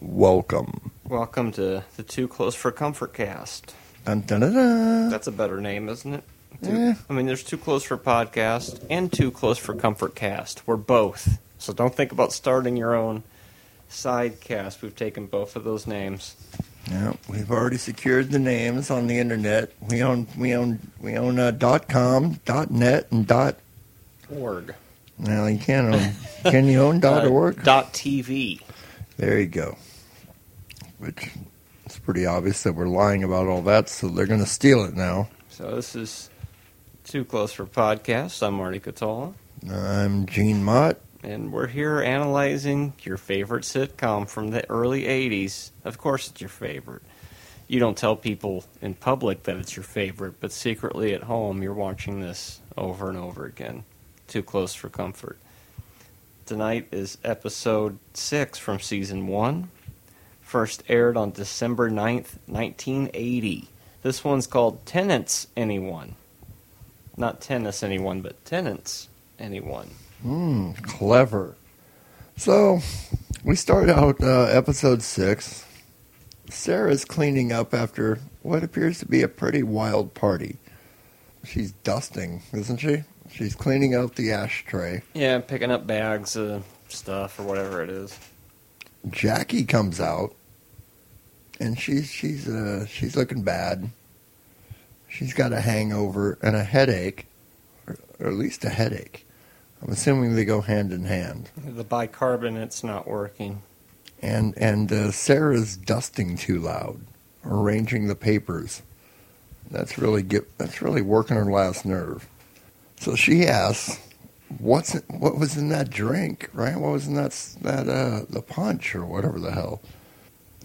welcome. Welcome to the Too Close for Comfort cast. Dun, dun, dun, dun. That's a better name, isn't it? Too- Eh. I mean, there's Too Close for Podcast and Too Close for Comfort cast. We're both. So don't think about starting your own side cast. We've taken both of those names. Yeah, we've already secured the names on the internet. We own we own we own uh, dot com, dot net, and dot. Org. Well, you can't own. can you own dot Uh, org? Dot TV. There you go. Which it's pretty obvious that we're lying about all that, so they're going to steal it now. So this is Too Close for Podcast. I'm Marty Catola. I'm Gene Mott. And we're here analyzing your favorite sitcom from the early 80s. Of course, it's your favorite. You don't tell people in public that it's your favorite, but secretly at home, you're watching this over and over again. Too close for comfort. Tonight is episode 6 from season 1. First aired on December 9th, 1980. This one's called Tenants Anyone. Not Tennis Anyone, but Tenants Anyone. Hmm, clever. So, we start out uh, episode six. Sarah's cleaning up after what appears to be a pretty wild party. She's dusting, isn't she? She's cleaning out the ashtray. Yeah, picking up bags of stuff or whatever it is. Jackie comes out, and she's she's uh, she's looking bad. She's got a hangover and a headache, or, or at least a headache. I'm assuming they go hand in hand. The bicarbonate's not working. and and uh, Sarah's dusting too loud, arranging the papers. That's really get, that's really working her last nerve. So she asks, "What's it, what was in that drink? Right? What was in that that uh, the punch or whatever the hell?"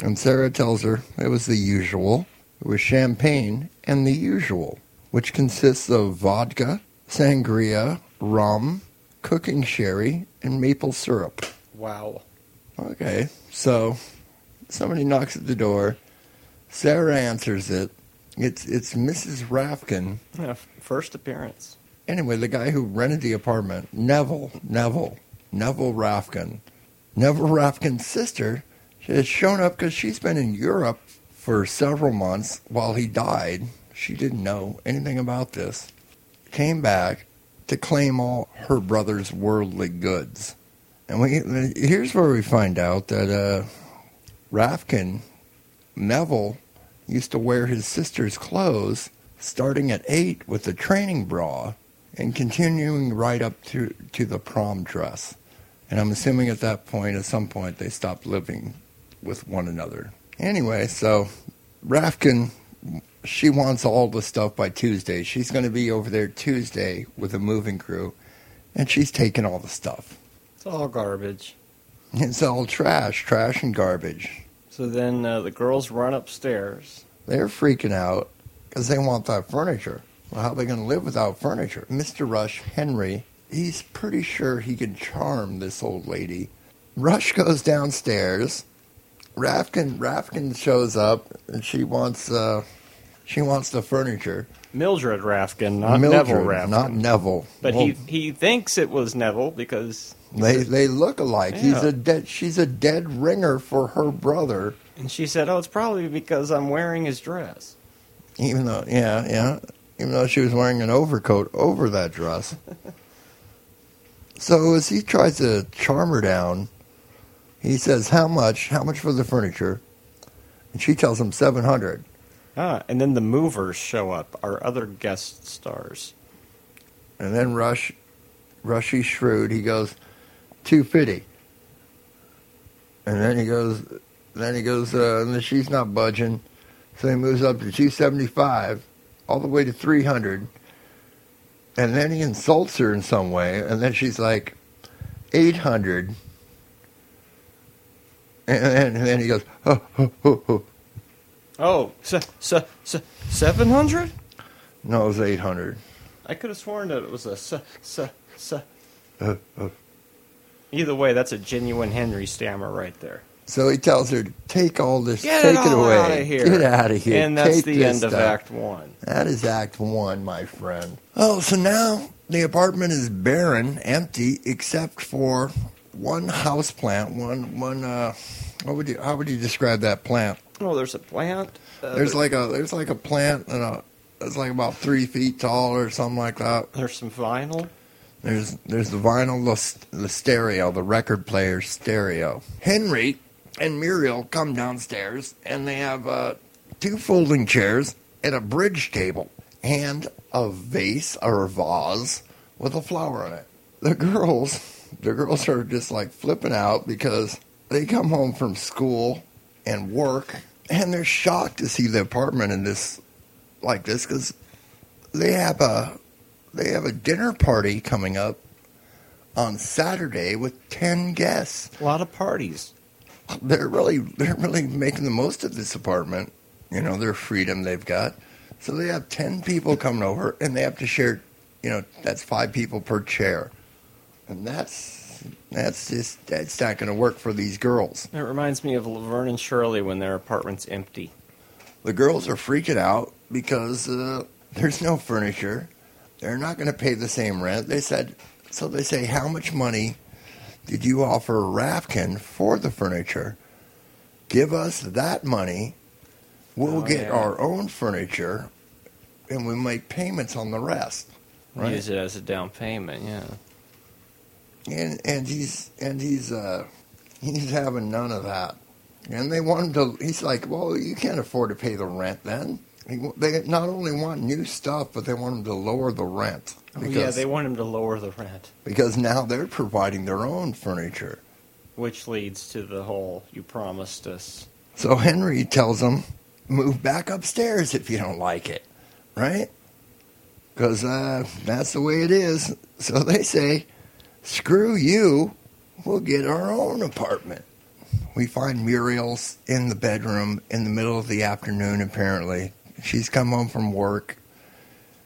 And Sarah tells her it was the usual. It was champagne and the usual, which consists of vodka, sangria, rum, cooking sherry, and maple syrup. Wow. Okay, so somebody knocks at the door. Sarah answers it. It's it's Mrs. Rafkin. Yeah, first appearance. Anyway, the guy who rented the apartment, Neville, Neville, Neville Rafkin. Neville Rafkin's sister has shown up because she's been in Europe for several months while he died. She didn't know anything about this. Came back to claim all her brother's worldly goods. And we here's where we find out that uh, Rafkin, Neville, used to wear his sister's clothes starting at eight with the training bra and continuing right up to, to the prom dress. And I'm assuming at that point, at some point, they stopped living with one another. Anyway, so Rafkin, she wants all the stuff by Tuesday. She's going to be over there Tuesday with a moving crew, and she's taking all the stuff. It's all garbage. It's all trash, trash and garbage. So then uh, the girls run upstairs. They're freaking out because they want that furniture. Well, how are they going to live without furniture? Mr. Rush, Henry, he's pretty sure he can charm this old lady. Rush goes downstairs. Rafkin, Rafkin shows up, and she wants, uh, she wants the furniture. Mildred Rafkin, not Mildred, Neville Rafkin. not Neville. but Well, he he thinks it was Neville because they they look alike. He's a dead. She's a dead ringer for her brother. and she said, "Oh, it's probably because I'm wearing his dress." Even though, yeah, yeah, even though she was wearing an overcoat over that dress. so as he tries to charm her down, he says, "How much? How much for the furniture?" And she tells him seven hundred. Ah, and then the movers show up, our other guest stars. And then Rush, Rushy shrewd, he goes, two fifty. And then he goes, then he goes, uh, and then she's not budging, so he moves up to two seventy five, all the way to three hundred. And then he insults her in some way, and then she's like, eight hundred. And then, and then he goes, oh, oh, oh, oh. Oh, se- se- se- 700? no, it was eight hundred. I could have sworn that it was a se- se- se- Uh, uh. Either way, that's a genuine Henry stammer right there. So he tells her, "Take all this, Get take it it, away, outta here." get out of here." and that's Take the end of. Act One. That is Act One, my friend. Oh, so now the apartment is barren, empty, except for one house plant, one one uh, What would you? How would you describe that plant? Oh, there's a plant. Uh, There's like a there's like a plant and a it's like about three feet tall or something like that. there's some vinyl. There's there's the vinyl, the, the stereo, the record player stereo. Henry and Muriel come downstairs and they have uh, two folding chairs and a bridge table and a vase or a vase with a flower in it. The girls, the girls are just like flipping out because they come home from school and work and they're shocked to see the apartment in this like this because they have a they have a dinner party coming up on Saturday with 10 guests. A lot of parties. They're really they're really making the most of this apartment, you know, their freedom they've got. So they have 10 people coming over and they have to share, you know, that's 5 people per chair. And that's that's just that's not going to work for these girls. It reminds me of Laverne and Shirley when their apartment's empty. The girls are freaking out because uh, there's no furniture. They're not going to pay the same rent. They said, so they say, how much money did you offer Rafkin for the furniture? Give us that money. We'll Oh, get yeah. our own furniture, and we make payments on the rest. Right. Use it as a down payment. Yeah. and and he's and he's uh he's having none of that and they want him to he's like well you can't afford to pay the rent then He they not only want new stuff but they want them to lower the rent Oh, yeah, they want them to lower the rent, because now they're providing their own furniture. Which leads to the whole "you promised us." so henry tells them move back upstairs if you don't like it right? Because uh, that's the way it is. So they say screw you we'll get our own apartment. We find muriel's in the bedroom in the middle of the afternoon apparently she's come home from work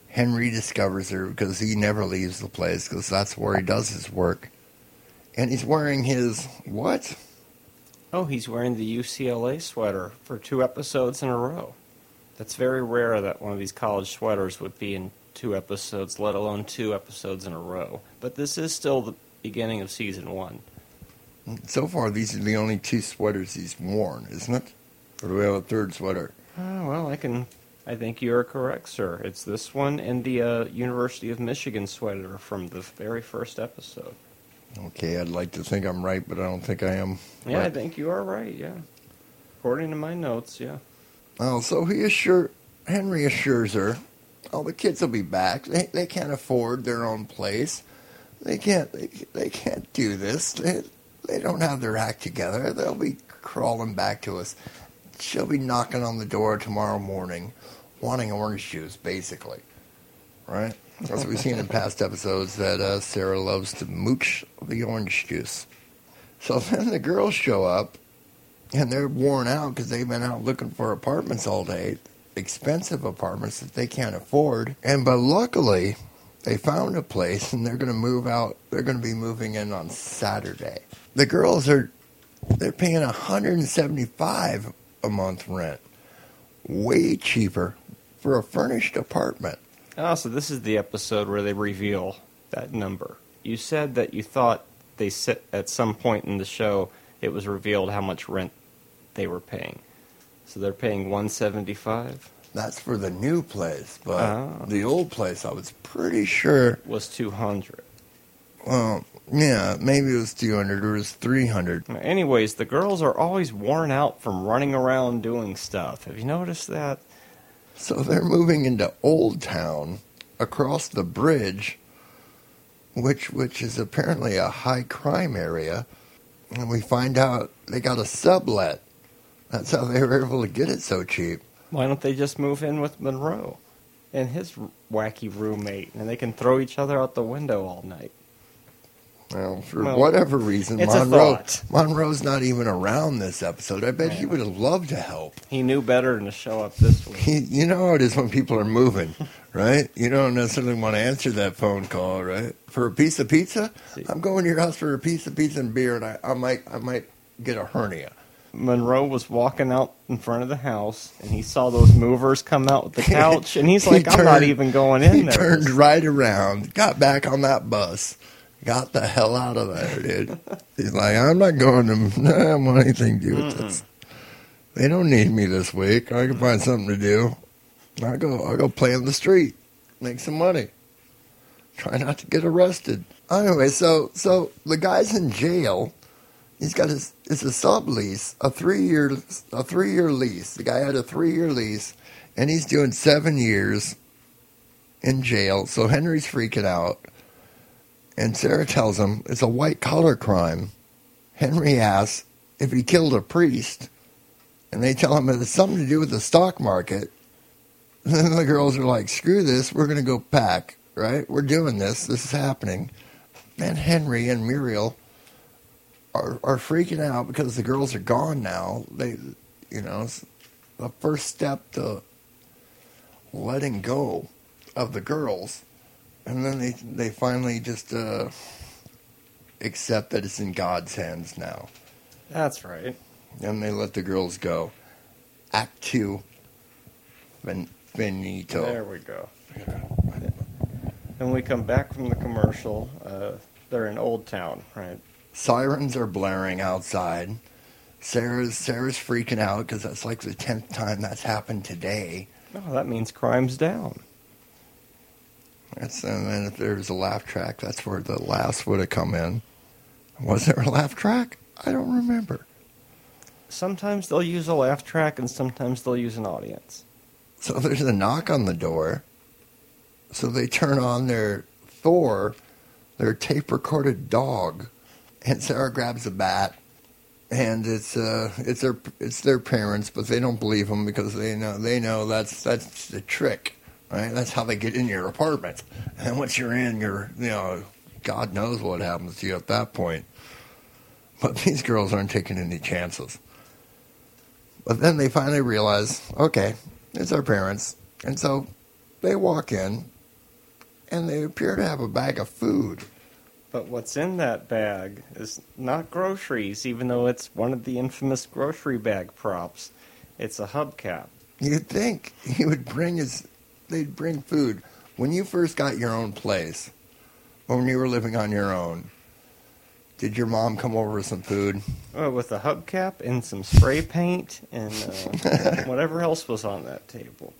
henry discovers her because he never leaves the place because that's where he does his work and he's wearing his what Oh, he's wearing the UCLA sweater for two episodes in a row. That's very rare that one of these college sweaters would be in two episodes, let alone two episodes in a row. But this is still the beginning of season one. So far, these are the only two sweaters he's worn, isn't it? Or do we have a third sweater? Oh, well, I can. I think you are correct, sir. It's this one and the uh, University of Michigan sweater from the very first episode. Okay, I'd like to think I'm right, but I don't think I am. Yeah, I think you are right. Yeah, according to my notes. Yeah. Oh, so he assure Henry assures her, "Oh, the kids will be back. They they can't afford their own place. They can't they, they can't do this. They they don't have their act together. They'll be crawling back to us. She'll be knocking on the door tomorrow morning, wanting orange juice, basically. Right? As we've seen in past episodes, that uh, Sarah loves to mooch the orange juice. So then the girls show up, and they're worn out because they've been out looking for apartments all day, expensive apartments that they can't afford. And but luckily, they found a place, and they're going to move out. They're going to be moving in on Saturday. The girls are they're paying 175 a month rent, way cheaper for a furnished apartment. Oh, so this is the episode where they reveal that number. You said that you thought they sit at some point in the show it was revealed how much rent they were paying. So they're paying 175 That's for the new place, but Oh. the old place, I was pretty sure. was 200. Well, yeah, maybe it was 200 or it was 300. Anyways, the girls are always worn out from running around doing stuff. Have you noticed that? So they're moving into Old Town across the bridge, which which is apparently a high crime area. And we find out they got a sublet. That's how they were able to get it so cheap. Why don't they just move in with Monroe and his wacky roommate and they can throw each other out the window all night? Well, for Well, whatever reason, Monroe. Monroe's not even around this episode. I bet he would have loved to help. He knew better than to show up this week. He, you know how it is when people are moving, right? You don't necessarily want to answer that phone call, right? For a piece of pizza, See. I'm going to your house for a piece of pizza and beer, and I, I might, I might get a hernia. Monroe was walking out in front of the house and he saw those movers come out with the couch and he's He like, I'm not even going in he there. turned right around, got back on that bus, got the hell out of there, dude. He's like, I'm not going to I don't want anything to do with this. They don't need me this week. I can find something to do. I'll go I'll go play in the street. Make some money. Try not to get arrested. Anyway, so so the guy's in jail. He's got his it's a sublease, a three year a three year lease. The guy had a three year lease and he's doing seven years in jail. So Henry's freaking out. And Sarah tells him it's a white collar crime. Henry asks if he killed a priest. And they tell him it has something to do with the stock market. And then the girls are like, screw this, we're going to go pack, right? We're doing this, this is happening. And Henry and Muriel are, are freaking out because the girls are gone now. They, you know, the first step to letting go of the girls. And then they, they finally just uh, accept that it's in God's hands now. That's right. And they let the girls go. Act two, fin- finito. There we go. And we come back from the commercial. Uh, they're in Old Town, right? Sirens are blaring outside. Sarah's Sarah's freaking out because that's like the tenth time that's happened today. Oh, that means crime's down. That's and then if there's a laugh track, that's where the laughs would have come in. Was there a laugh track? I don't remember. Sometimes they'll use a laugh track, and sometimes they'll use an audience. So there's a knock on the door. So they turn on their Thor, their tape recorded dog, and Sarah grabs a bat, and it's uh it's their it's their parents, but they don't believe them because they know they know that's that's the trick, right? That's how they get in your apartment, and once you're in, you're you know God knows what happens to you at that point. But these girls aren't taking any chances. But then they finally realize, okay, it's our parents. And so they walk in and they appear to have a bag of food. But what's in that bag is not groceries, even though it's one of the infamous grocery bag props. It's a hubcap. You'd think he would bring his, they'd bring food. When you first got your own place, or when you were living on your own, did your mom come over with some food? Oh, with a hubcap and some spray paint and uh, whatever else was on that table.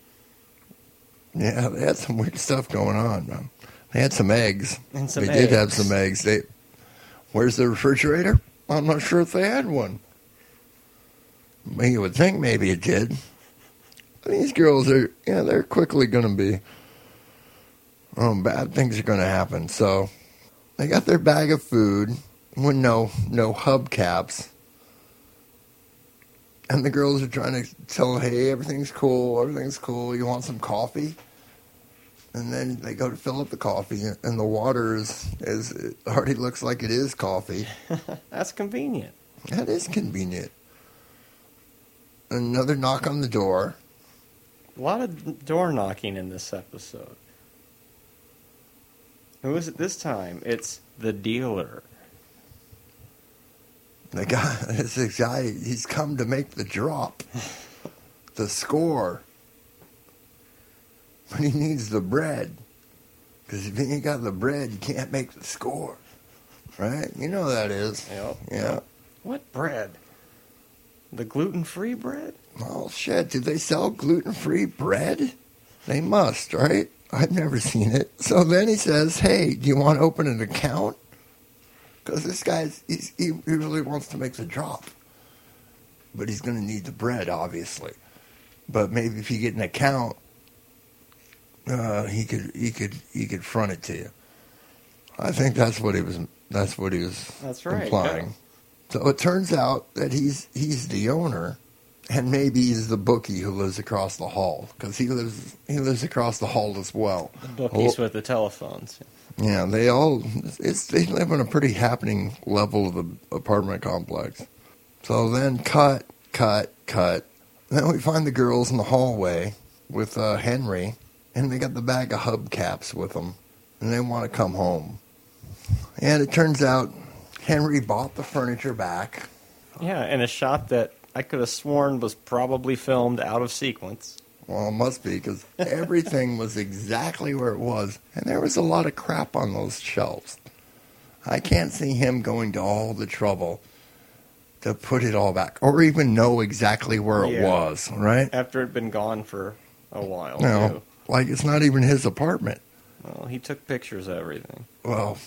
Yeah, they had some weird stuff going on. man. They had some eggs. And some they did have some eggs. They, where's the refrigerator? I'm not sure if they had one. Well, You would think maybe it did. These girls are, yeah, they're quickly going to be, oh, bad things are going to happen. So they got their bag of food with no no hubcaps. And the girls are trying to tell, hey, everything's cool, everything's cool. You want some coffee? And then they go to fill up the coffee, and the water is, is it already looks like it is coffee. That's convenient. That is convenient. Another knock on the door. A lot of door knocking in this episode. Who is it this time? It's the dealer. The guy, this guy, he's come to make the drop, the score. But he needs the bread. Because if you ain't got the bread, you can't make the score. Right? You know that is. Yep. Yeah. What bread? The gluten free bread? Oh, shit. Do they sell gluten free bread? They must, right? I've never seen it. So then he says, hey, do you want to open an account? Because this guy's, he's, he, he really wants to make the drop. But he's going to need the bread, obviously. But maybe if you get an account, uh, he could he could he could front it to you. I think that's what he was that's what he was That's right, implying. So it turns out that he's he's the owner, and maybe he's the bookie who lives across the hall because he lives he lives across the hall as well. The bookies Oh. with the telephones. Yeah, they all it's they live on a pretty happening level of the apartment complex. So then cut, cut, cut. Then we find the girls in the hallway with uh, Henry, and they got the bag of hubcaps with them, and they want to come home. And it turns out Henry bought the furniture back. Yeah, and a shop that I could have sworn was probably filmed out of sequence. Well, it must be because everything was exactly where it was, and there was a lot of crap on those shelves. I can't see him going to all the trouble to put it all back or even know exactly where it Yeah. was, right? After it'd been gone for a while. No, too. like it's not even his apartment. Well, he took pictures of everything. Well,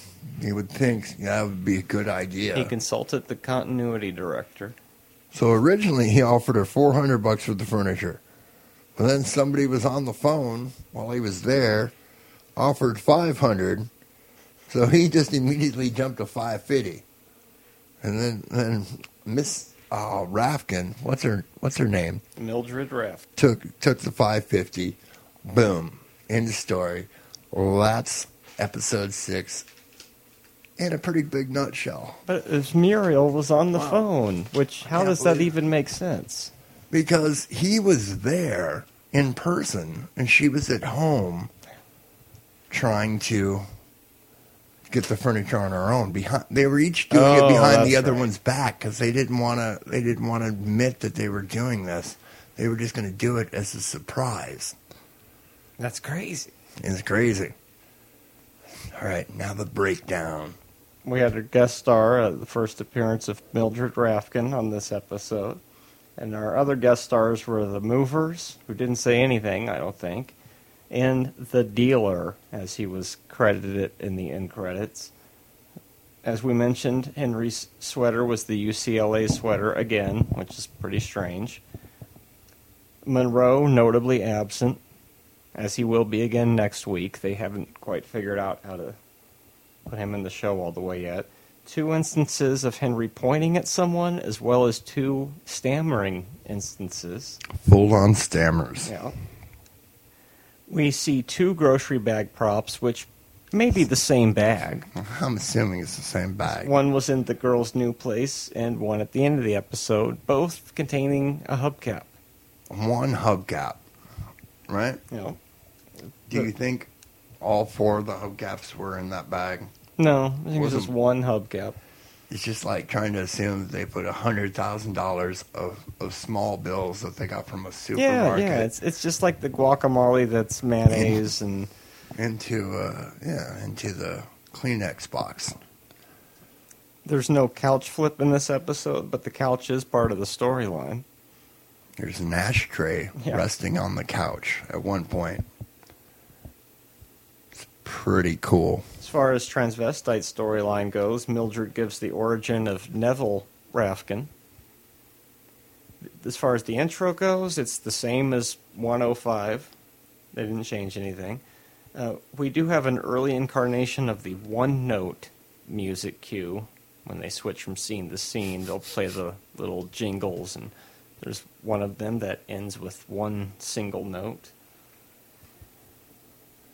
you would think that would be a good idea. He consulted the continuity director. So originally he offered her 400 bucks for the furniture. But then somebody was on the phone while he was there, offered 500. So he just immediately jumped to 550. And then then Miss uh, Rafkin, what's her what's her name? Mildred Raft. Took took the 550. Boom. End of story. Well, that's episode 6 in a pretty big nutshell. But if Muriel was on the Wow. phone, which how does that even make sense? because he was there in person and she was at home trying to get the furniture on her own behind they were each doing Oh, it behind the other right. one's back because they didn't want to they didn't want to admit that they were doing this they were just going to do it as a surprise That's crazy. it's crazy all right now the breakdown We had a guest star at the first appearance of Mildred Rafkin on this episode. And our other guest stars were the Movers, who didn't say anything, I don't think, and the Dealer, as he was credited in the end credits. As we mentioned, Henry's sweater was the UCLA sweater again, which is pretty strange. Monroe, notably absent, as he will be again next week. They haven't quite figured out how to put him in the show all the way yet. Two instances of Henry pointing at someone, as well as two stammering instances. full on stammers Yeah. We see two grocery bag props, which may be the same bag. i'm assuming it's the same bag One was in the girl's new place, and one at the end of the episode, both containing a hubcap. one hubcap right You know, do you think all four of the hubcaps were in that bag no, I think it was just one hubcap. It's just like trying to assume they put a hundred thousand dollars of of small bills that they got from a Yeah, supermarket yeah, it's it's just like the guacamole that's mayonnaise and into uh yeah into the Kleenex box. There's no couch flip in this episode, but the couch is part of the storyline. There's an ashtray Yeah. resting on the couch at one point. Pretty cool. As far as transvestite storyline goes, Mildred gives the origin of Neville Rafkin. As far as the intro goes, it's the same as 105. They didn't change anything. Uh, we do have an early incarnation of the one note music cue. When they switch from scene to scene, they'll play the little jingles, and there's one of them that ends with one single note.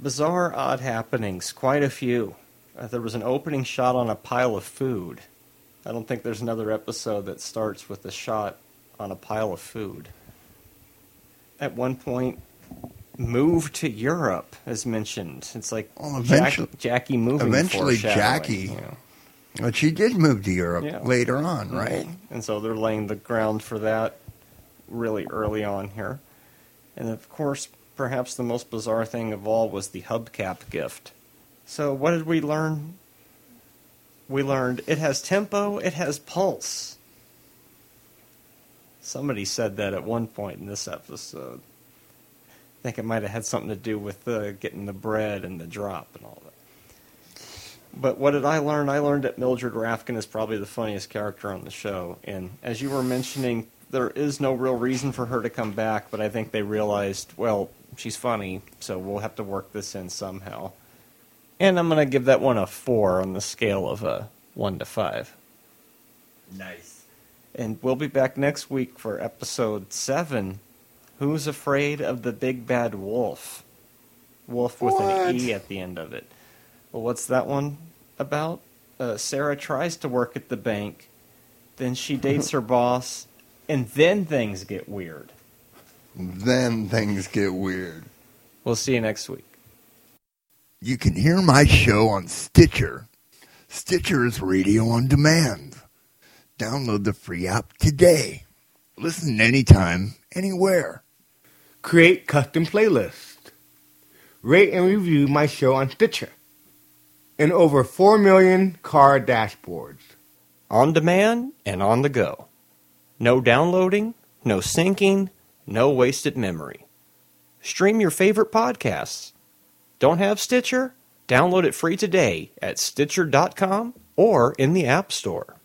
Bizarre, odd happenings, quite a few. Uh, there was an opening shot on a pile of food. I don't think there's another episode that starts with a shot on a pile of food. At one point, move to Europe, as mentioned. It's like Well, Jack- Jackie moving. eventually Jackie- you know. But she did move to Europe Yeah. later on, right? And so they're laying the ground for that really early on here. And of course, perhaps the most bizarre thing of all was the hubcap gift. So, what did we learn? We learned it has tempo, it has pulse. Somebody said that at one point in this episode. I think it might have had something to do with uh, getting the bread and the drop and all that. But what did I learn? I learned that Mildred Rafkin is probably the funniest character on the show. And as you were mentioning, there is no real reason for her to come back, but I think they realized, well, she's funny, so we'll have to work this in somehow. And I'm going to give that one a four on the scale of a one to five. Nice. And we'll be back next week for episode seven. Who's afraid of the big bad wolf? Wolf with an E at the end of it. Well, what's that one about? Uh, Sarah tries to work at the bank, then she dates her boss, and then things get weird. Then things get weird. We'll see you next week. You can hear my show on Stitcher. Stitcher is radio on demand. Download the free app today. Listen anytime, anywhere. Create custom playlists. Rate and review my show on Stitcher. and over 4 million car dashboards. On demand and on the go. No downloading, no syncing, no wasted memory. Stream your favorite podcasts. Don't have Stitcher? Download it free today at Stitcher.com or in the App Store.